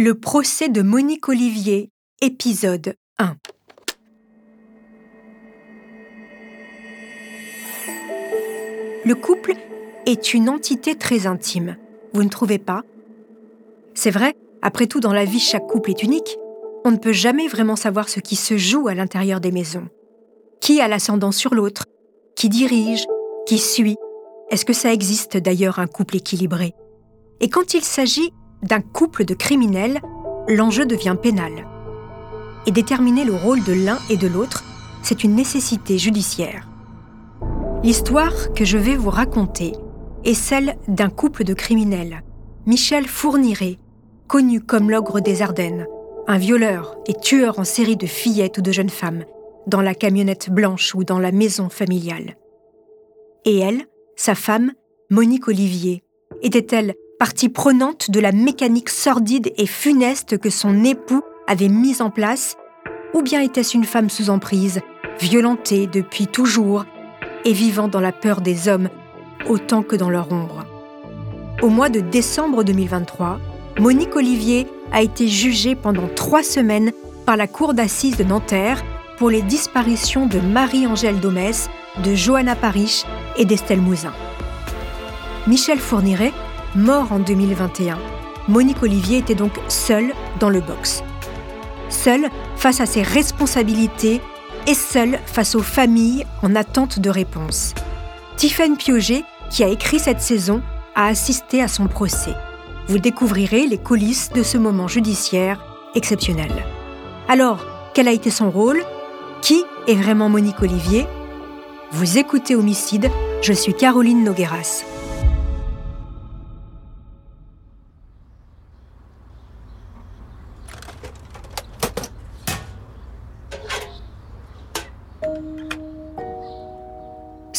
Le procès de Monique Olivier, épisode 1. Le couple est une entité très intime, vous ne trouvez pas? C'est vrai, après tout dans la vie chaque couple est unique, on ne peut jamais vraiment savoir ce qui se joue à l'intérieur des maisons. Qui a l'ascendant sur l'autre? Qui dirige? Qui suit? Est-ce que ça existe d'ailleurs un couple équilibré? Et quand il s'agit d'un couple de criminels, l'enjeu devient pénal. Et déterminer le rôle de l'un et de l'autre, c'est une nécessité judiciaire. L'histoire que je vais vous raconter est celle d'un couple de criminels, Michel Fourniret, connu comme l'ogre des Ardennes, un violeur et tueur en série de fillettes ou de jeunes femmes, dans la camionnette blanche ou dans la maison familiale. Et elle, sa femme, Monique Olivier, était-elle partie prenante de la mécanique sordide et funeste que son époux avait mise en place, ou bien était-ce une femme sous emprise, violentée depuis toujours et vivant dans la peur des hommes autant que dans leur ombre Au mois de décembre 2023, Monique Olivier a été jugée pendant trois semaines par la cour d'assises de Nanterre pour les disparitions de Marie-Angèle Domès, de Johanna Parich et d'Estelle Mouzin. Michel Fourniret mort en 2021, Monique Olivier était donc seule dans le box. Seule face à ses responsabilités et seule face aux familles en attente de réponse. Tiffaine Piauget, qui a écrit cette saison, a assisté à son procès. Vous découvrirez les coulisses de ce moment judiciaire exceptionnel. Alors, quel a été son rôle? Qui est vraiment Monique Olivier? Vous écoutez Homicide, je suis Caroline Nogueras.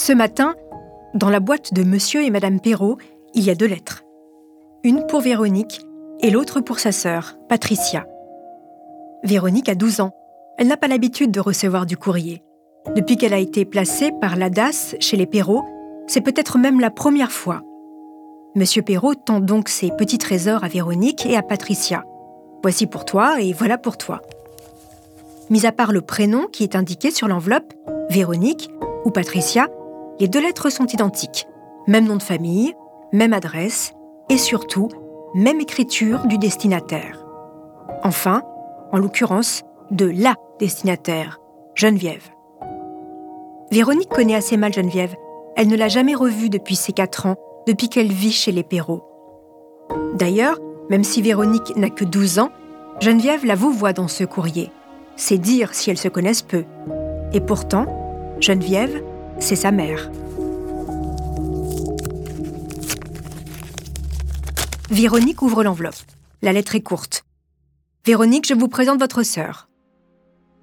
Ce matin, dans la boîte de Monsieur et Madame Perrault, il y a deux lettres. Une pour Véronique et l'autre pour sa sœur, Patricia. Véronique a 12 ans. Elle n'a pas l'habitude de recevoir du courrier. Depuis qu'elle a été placée par la DAS chez les Perrault, c'est peut-être même la première fois. Monsieur Perrault tend donc ses petits trésors à Véronique et à Patricia. Voici pour toi et voilà pour toi. Mis à part le prénom qui est indiqué sur l'enveloppe, Véronique ou Patricia, les deux lettres sont identiques. Même nom de famille, même adresse et surtout, même écriture du destinataire. Enfin, en l'occurrence, de la destinataire, Geneviève. Véronique connaît assez mal Geneviève. Elle ne l'a jamais revue depuis ses quatre ans, depuis qu'elle vit chez les Perrault. D'ailleurs, même si Véronique n'a que 12 ans, Geneviève la vous voit dans ce courrier. C'est dire si elles se connaissent peu. Et pourtant, Geneviève c'est sa mère. Véronique ouvre l'enveloppe. La lettre est courte. Véronique, je vous présente votre sœur.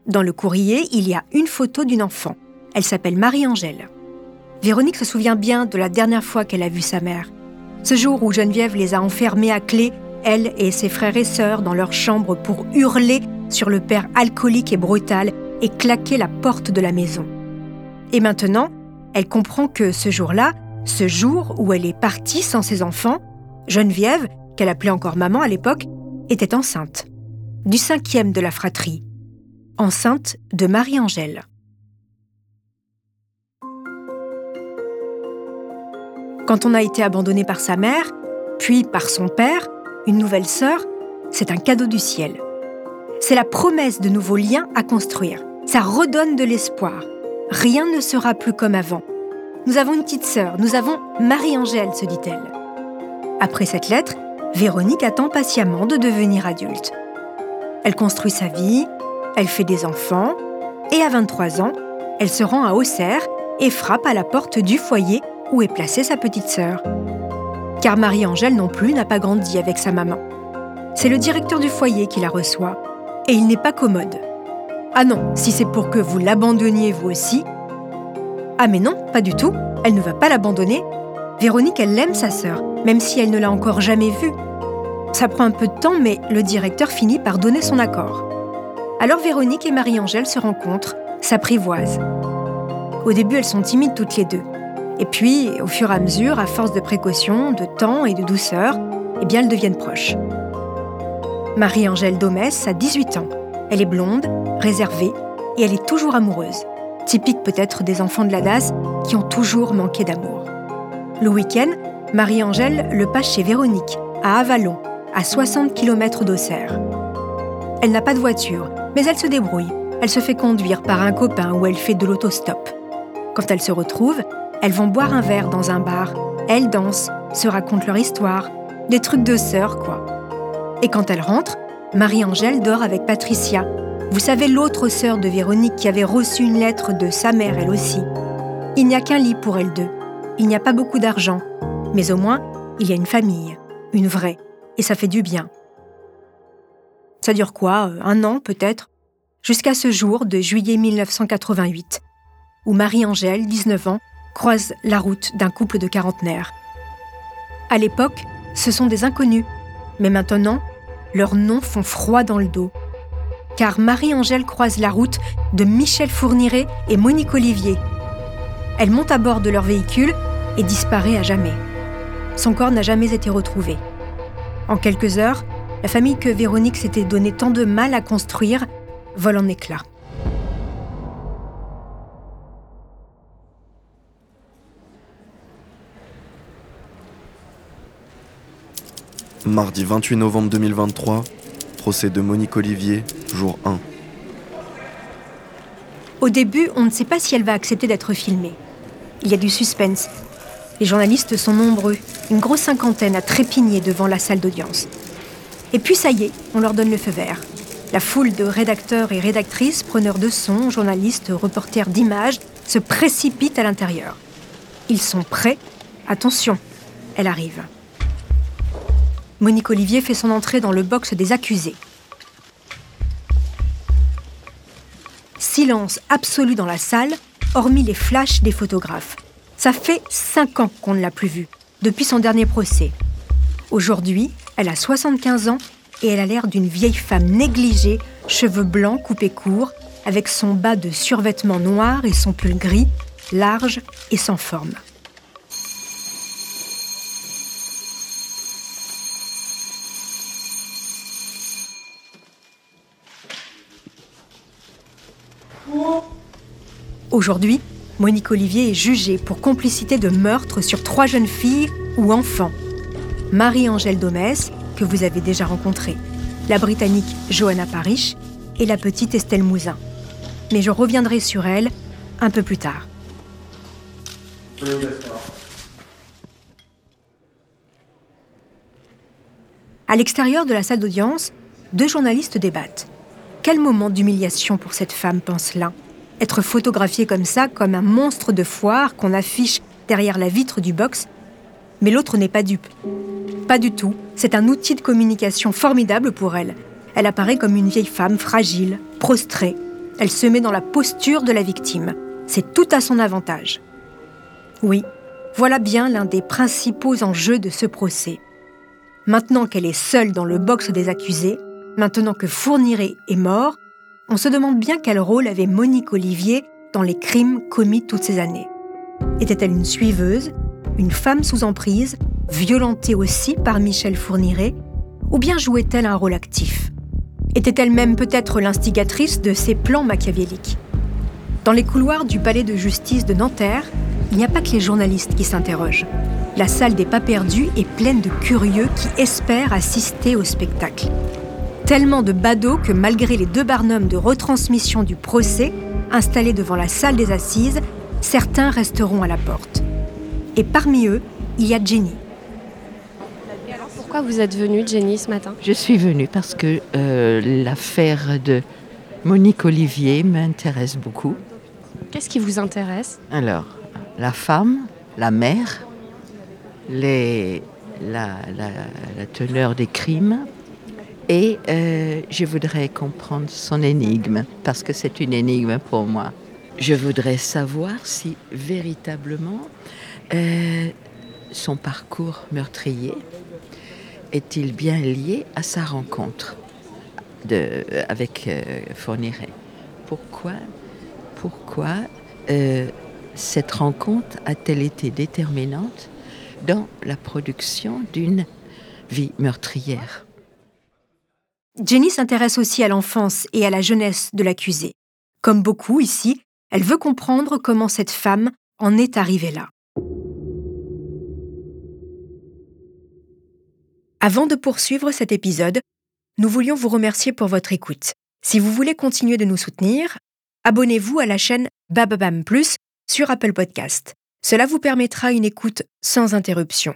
Dans le courrier, il y a une photo d'une enfant. Elle s'appelle Marie-Angèle. Véronique se souvient bien de la dernière fois qu'elle a vu sa mère. Ce jour où Geneviève les a enfermés à clé, elle et ses frères et sœurs, dans leur chambre pour hurler sur le père alcoolique et brutal et claquer la porte de la maison. Et maintenant, elle comprend que ce jour-là, ce jour où elle est partie sans ses enfants, Geneviève, qu'elle appelait encore maman à l'époque, était enceinte. Du cinquième de la fratrie. Enceinte de Marie-Angèle. Quand on a été abandonné par sa mère, puis par son père, une nouvelle sœur, c'est un cadeau du ciel. C'est la promesse de nouveaux liens à construire. Ça redonne de l'espoir. Rien ne sera plus comme avant. Nous avons une petite sœur, nous avons Marie-Angèle, se dit-elle. Après cette lettre, Véronique attend patiemment de devenir adulte. Elle construit sa vie, elle fait des enfants, et à 23 ans, elle se rend à Auxerre et frappe à la porte du foyer où est placée sa petite sœur. Car Marie-Angèle non plus n'a pas grandi avec sa maman. C'est le directeur du foyer qui la reçoit, et il n'est pas commode. Ah non, si c'est pour que vous l'abandonniez vous aussi. Ah mais non, pas du tout, elle ne va pas l'abandonner. Véronique, elle aime sa sœur, même si elle ne l'a encore jamais vue. Ça prend un peu de temps, mais le directeur finit par donner son accord. Alors Véronique et Marie-Angèle se rencontrent, s'apprivoisent. Au début, elles sont timides toutes les deux. Et puis, au fur et à mesure, à force de précaution, de temps et de douceur, eh bien, elles deviennent proches. Marie-Angèle Domès a 18 ans. Elle est blonde, réservée et elle est toujours amoureuse. Typique peut-être des enfants de la DAS qui ont toujours manqué d'amour. Le week-end, Marie-Angèle le passe chez Véronique, à Avalon, à 60 km d'Auxerre. Elle n'a pas de voiture, mais elle se débrouille. Elle se fait conduire par un copain ou elle fait de l'autostop. Quand elles se retrouvent, elles vont boire un verre dans un bar. Elles dansent, se racontent leur histoire. Des trucs de sœurs, quoi. Et quand elles rentrent, Marie-Angèle dort avec Patricia. Vous savez, l'autre sœur de Véronique qui avait reçu une lettre de sa mère, elle aussi. Il n'y a qu'un lit pour elles deux. Il n'y a pas beaucoup d'argent. Mais au moins, il y a une famille. Une vraie. Et ça fait du bien. Ça dure quoi Un an peut-être? Jusqu'à ce jour de juillet 1988, où Marie-Angèle, 19 ans, croise la route d'un couple de quarantenaires. À l'époque, ce sont des inconnus, mais maintenant, leurs noms font froid dans le dos. Car Marie-Angèle croise la route de Michel Fourniret et Monique Olivier. Elle monte à bord de leur véhicule et disparaît à jamais. Son corps n'a jamais été retrouvé. En quelques heures, la famille que Véronique s'était donné tant de mal à construire vole en éclats. Mardi 28 novembre 2023, procès de Monique Olivier, jour 1. Au début, on ne sait pas si elle va accepter d'être filmée. Il y a du suspense. Les journalistes sont nombreux, une grosse cinquantaine à trépigner devant la salle d'audience. Et puis ça y est, on leur donne le feu vert. La foule de rédacteurs et rédactrices, preneurs de sons, journalistes, reporters d'images se précipite à l'intérieur. Ils sont prêts. Attention, elle arrive. Monique Olivier fait son entrée dans le box des accusés. Silence absolu dans la salle, hormis les flashs des photographes. Ça fait cinq ans qu'on ne l'a plus vue, depuis son dernier procès. Aujourd'hui, elle a 75 ans et elle a l'air d'une vieille femme négligée, cheveux blancs coupés courts, avec son bas de survêtement noir et son pull gris, large et sans forme. Aujourd'hui, Monique Olivier est jugée pour complicité de meurtre sur trois jeunes filles ou enfants. Marie-Angèle Domès, que vous avez déjà rencontrée, la Britannique Johanna Parrish et la petite Estelle Mouzin. Mais je reviendrai sur elle un peu plus tard. À l'extérieur de la salle d'audience, deux journalistes débattent. Quel moment d'humiliation pour cette femme, pense l'un être photographié comme ça, comme un monstre de foire qu'on affiche derrière la vitre du box. Mais l'autre n'est pas dupe. Pas du tout. C'est un outil de communication formidable pour elle. Elle apparaît comme une vieille femme fragile, prostrée. Elle se met dans la posture de la victime. C'est tout à son avantage. Oui, voilà bien l'un des principaux enjeux de ce procès. Maintenant qu'elle est seule dans le box des accusés, maintenant que Fourniret est mort, on se demande bien quel rôle avait Monique Olivier dans les crimes commis toutes ces années. Était-elle une suiveuse, une femme sous emprise, violentée aussi par Michel Fourniret, ou bien jouait-elle un rôle actif? Était-elle même peut-être l'instigatrice de ces plans machiavéliques? Dans les couloirs du palais de justice de Nanterre, il n'y a pas que les journalistes qui s'interrogent. La salle des pas perdus est pleine de curieux qui espèrent assister au spectacle. Tellement de badauds que malgré les deux barnums de retransmission du procès installés devant la salle des assises, certains resteront à la porte. Et parmi eux, il y a Jenny. alors pourquoi vous êtes venue, Jenny, ce matin? Je suis venue parce que euh, l'affaire de Monique Olivier m'intéresse beaucoup. Qu'est-ce qui vous intéresse? Alors, la femme, la mère, les, la, la teneur des crimes, et euh, je voudrais comprendre son énigme, parce que c'est une énigme pour moi. Je voudrais savoir si véritablement euh, son parcours meurtrier est-il bien lié à sa rencontre de, avec euh. Pourquoi, pourquoi cette rencontre a-t-elle été déterminante dans la production d'une vie meurtrière? Jenny s'intéresse aussi à l'enfance et à la jeunesse de l'accusé. Comme beaucoup ici, elle veut comprendre comment cette femme en est arrivée là. Avant de poursuivre cet épisode, nous voulions vous remercier pour votre écoute. Si vous voulez continuer de nous soutenir, abonnez-vous à la chaîne Bababam Plus sur Apple Podcast. Cela vous permettra une écoute sans interruption.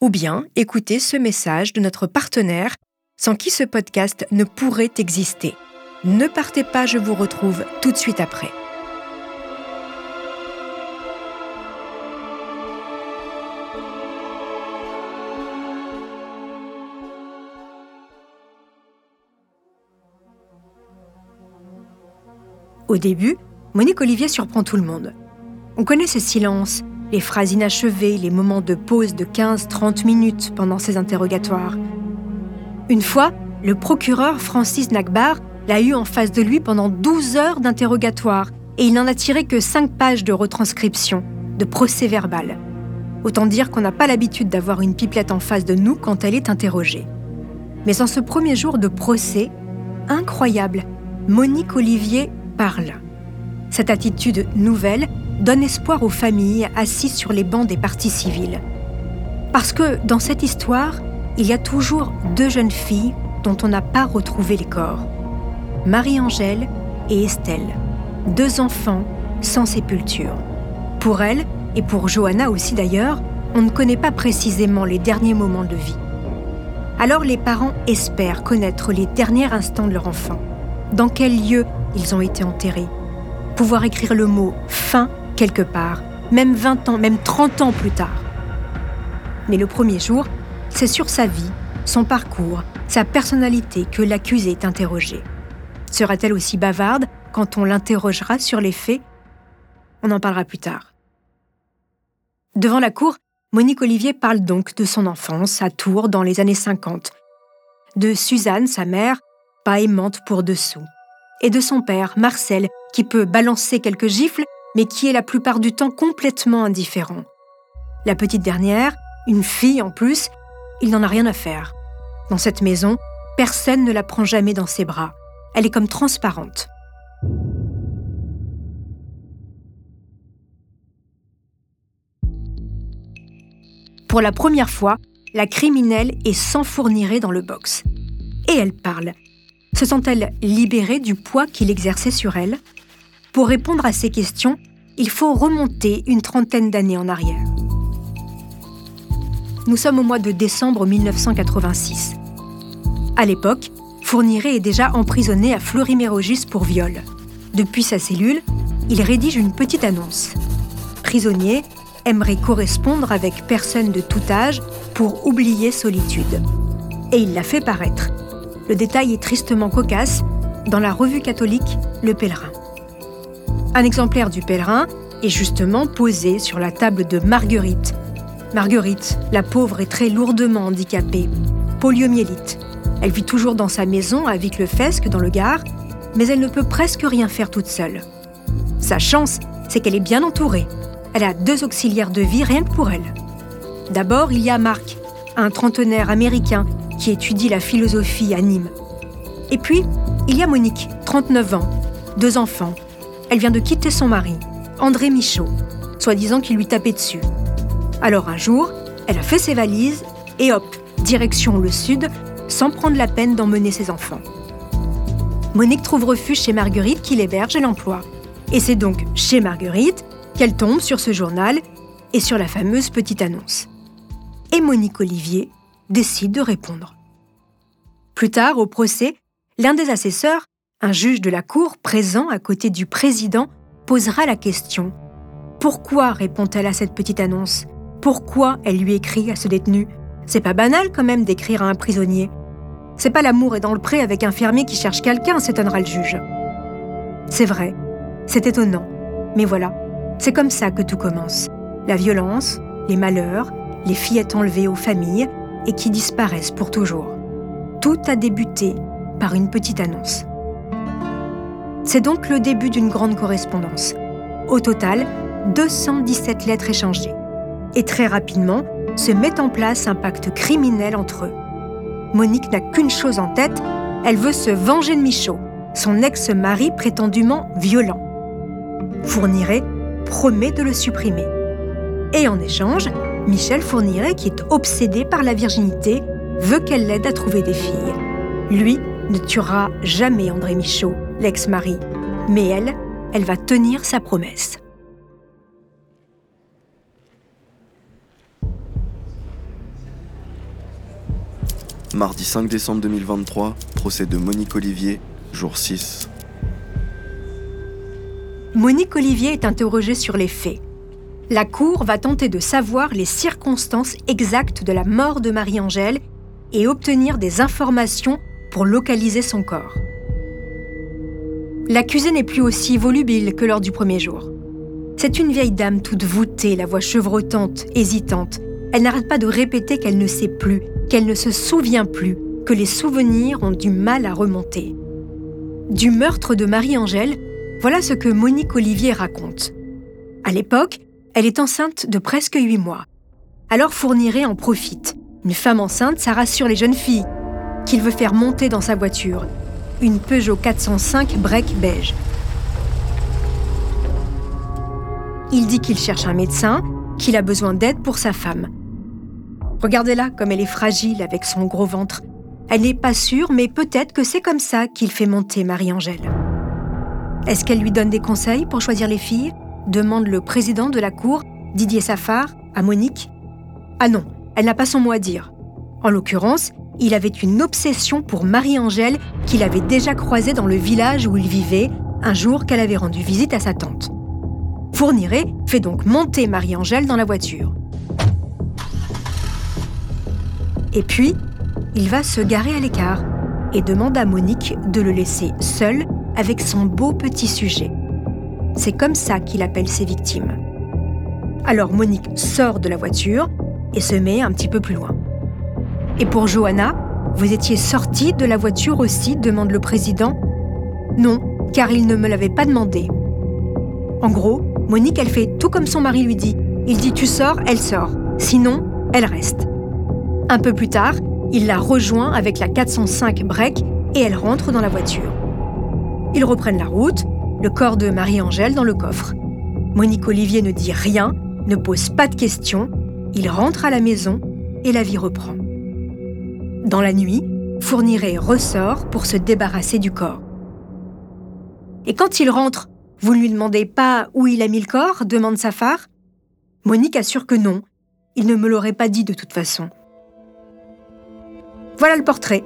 Ou bien écoutez ce message de notre partenaire sans qui ce podcast ne pourrait exister. Ne partez pas, je vous retrouve tout de suite après. Au début, Monique Olivier surprend tout le monde. On connaît ses silences, les phrases inachevées, les moments de pause de 15-30 minutes pendant ses interrogatoires. Une fois, le procureur Francis Nagbar l'a eu en face de lui pendant 12 heures d'interrogatoire et il n'en a tiré que 5 pages de retranscription, de procès verbal. Autant dire qu'on n'a pas l'habitude d'avoir une pipelette en face de nous quand elle est interrogée. Mais en ce premier jour de procès, incroyable, Monique Olivier parle. Cette attitude nouvelle donne espoir aux familles assises sur les bancs des partis civils. Parce que dans cette histoire, il y a toujours deux jeunes filles dont on n'a pas retrouvé les corps. Marie-Angèle et Estelle, deux enfants sans sépulture. Pour elle, et pour Johanna aussi d'ailleurs, on ne connaît pas précisément les derniers moments de vie. Alors les parents espèrent connaître les derniers instants de leur enfant. Dans quel lieu ils ont été enterrés. Pouvoir écrire le mot fin quelque part, même 20 ans, même 30 ans plus tard. Mais le premier jour, c'est sur sa vie, son parcours, sa personnalité que l'accusé est interrogé. Sera-t-elle aussi bavarde quand on l'interrogera sur les faits? On en parlera plus tard. Devant la cour, Monique Olivier parle donc de son enfance à Tours dans les années 50, de Suzanne, sa mère, pas aimante pour dessous, et de son père, Marcel, qui peut balancer quelques gifles, mais qui est la plupart du temps complètement indifférent. La petite dernière, une fille en plus, il n'en a rien à faire. Dans cette maison, personne ne la prend jamais dans ses bras. Elle est comme transparente. Pour la première fois, la criminelle est sans fournirait dans le box. Et elle parle. Se sent-elle libérée du poids qu'il exerçait sur elle? Pour répondre à ces questions, il faut remonter une trentaine d'années en arrière. Nous sommes au mois de décembre 1986. À l'époque, Fourniret est déjà emprisonné à Fleury-Mérogis pour viol. Depuis sa cellule, il rédige une petite annonce. Prisonnier aimerait correspondre avec personne de tout âge pour oublier solitude. Et il l'a fait paraître. Le détail est tristement cocasse dans la revue catholique Le Pèlerin. Un exemplaire du Pèlerin est justement posé sur la table de Marguerite, Marguerite, la pauvre, est très lourdement handicapée. Poliomyélite. Elle vit toujours dans sa maison avec le Fesque dans le Gard, mais elle ne peut presque rien faire toute seule. Sa chance, c'est qu'elle est bien entourée. Elle a deux auxiliaires de vie rien que pour elle. D'abord, il y a Marc, un trentenaire américain qui étudie la philosophie à Nîmes. Et puis, il y a Monique, 39 ans, deux enfants. Elle vient de quitter son mari, André Michaud, soi-disant qu'il lui tapait dessus. Alors un jour, elle a fait ses valises et hop, direction le sud, sans prendre la peine d'emmener ses enfants. Monique trouve refuge chez Marguerite qui l'héberge et l'emploie. Et c'est donc chez Marguerite qu'elle tombe sur ce journal et sur la fameuse petite annonce. Et Monique Olivier décide de répondre. Plus tard, au procès, l'un des assesseurs, un juge de la cour présent à côté du président, posera la question Pourquoi répond-elle à cette petite annonce? Pourquoi elle lui écrit à ce détenu C'est pas banal quand même d'écrire à un prisonnier. C'est pas l'amour est dans le pré avec un fermier qui cherche quelqu'un, s'étonnera le juge. C'est vrai, c'est étonnant. Mais voilà, c'est comme ça que tout commence. La violence, les malheurs, les fillettes enlevées aux familles et qui disparaissent pour toujours. Tout a débuté par une petite annonce. C'est donc le début d'une grande correspondance. Au total, 217 lettres échangées et très rapidement se met en place un pacte criminel entre eux. Monique n'a qu'une chose en tête, elle veut se venger de Michaud, son ex-mari prétendument violent. Fourniret promet de le supprimer. Et en échange, Michel Fourniret, qui est obsédé par la virginité, veut qu'elle l'aide à trouver des filles. Lui ne tuera jamais André Michaud, l'ex-mari, mais elle, elle va tenir sa promesse. Mardi 5 décembre 2023, procès de Monique Olivier, jour 6. Monique Olivier est interrogée sur les faits. La Cour va tenter de savoir les circonstances exactes de la mort de Marie-Angèle et obtenir des informations pour localiser son corps. L'accusée n'est plus aussi volubile que lors du premier jour. C'est une vieille dame toute voûtée, la voix chevrotante, hésitante. Elle n'arrête pas de répéter qu'elle ne sait plus, qu'elle ne se souvient plus, que les souvenirs ont du mal à remonter. Du meurtre de Marie-Angèle, voilà ce que Monique Olivier raconte. À l'époque, elle est enceinte de presque huit mois. Alors Fourniret en profite. Une femme enceinte, ça rassure les jeunes filles. Qu'il veut faire monter dans sa voiture. Une Peugeot 405 break beige. Il dit qu'il cherche un médecin, qu'il a besoin d'aide pour sa femme. Regardez-la comme elle est fragile avec son gros ventre. Elle n'est pas sûre, mais peut-être que c'est comme ça qu'il fait monter Marie-Angèle. Est-ce qu'elle lui donne des conseils pour choisir les filles? demande le président de la cour, Didier Safar, à Monique. Ah non, elle n'a pas son mot à dire. En l'occurrence, il avait une obsession pour Marie-Angèle qu'il avait déjà croisée dans le village où il vivait un jour qu'elle avait rendu visite à sa tante. Fourniret fait donc monter Marie-Angèle dans la voiture. Et puis, il va se garer à l'écart et demande à Monique de le laisser seul avec son beau petit sujet. C'est comme ça qu'il appelle ses victimes. Alors Monique sort de la voiture et se met un petit peu plus loin. Et pour Johanna, vous étiez sortie de la voiture aussi demande le président. Non, car il ne me l'avait pas demandé. En gros, Monique, elle fait tout comme son mari lui dit. Il dit tu sors, elle sort. Sinon, elle reste. Un peu plus tard, il la rejoint avec la 405 break et elle rentre dans la voiture. Ils reprennent la route, le corps de Marie-Angèle dans le coffre. Monique Olivier ne dit rien, ne pose pas de questions, il rentre à la maison et la vie reprend. Dans la nuit, Fourniret ressort pour se débarrasser du corps. Et quand il rentre, vous ne lui demandez pas où il a mis le corps? demande Safar. Monique assure que non, il ne me l'aurait pas dit de toute façon. Voilà le portrait.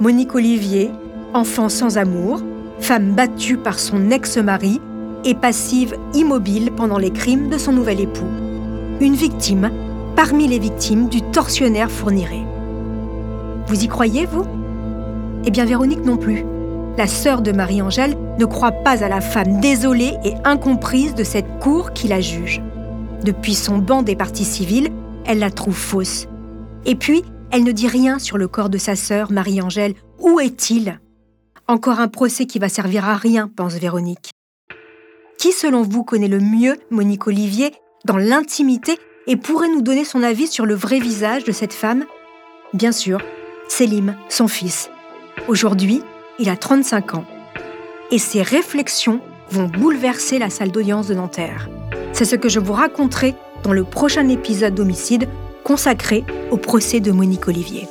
Monique Olivier, enfant sans amour, femme battue par son ex-mari et passive immobile pendant les crimes de son nouvel époux. Une victime parmi les victimes du tortionnaire Fourniret. Vous y croyez, vous? Eh bien, Véronique non plus. La sœur de Marie-Angèle ne croit pas à la femme désolée et incomprise de cette cour qui la juge. Depuis son banc des partis civils, elle la trouve fausse. Et puis, elle ne dit rien sur le corps de sa sœur, Marie-Angèle. Où est-il? Encore un procès qui va servir à rien, pense Véronique. Qui, selon vous, connaît le mieux Monique Olivier dans l'intimité et pourrait nous donner son avis sur le vrai visage de cette femme? Bien sûr, Selim, son fils. Aujourd'hui, il a 35 ans. Et ses réflexions vont bouleverser la salle d'audience de Nanterre. C'est ce que je vous raconterai dans le prochain épisode d'Homicide consacré au procès de Monique Olivier.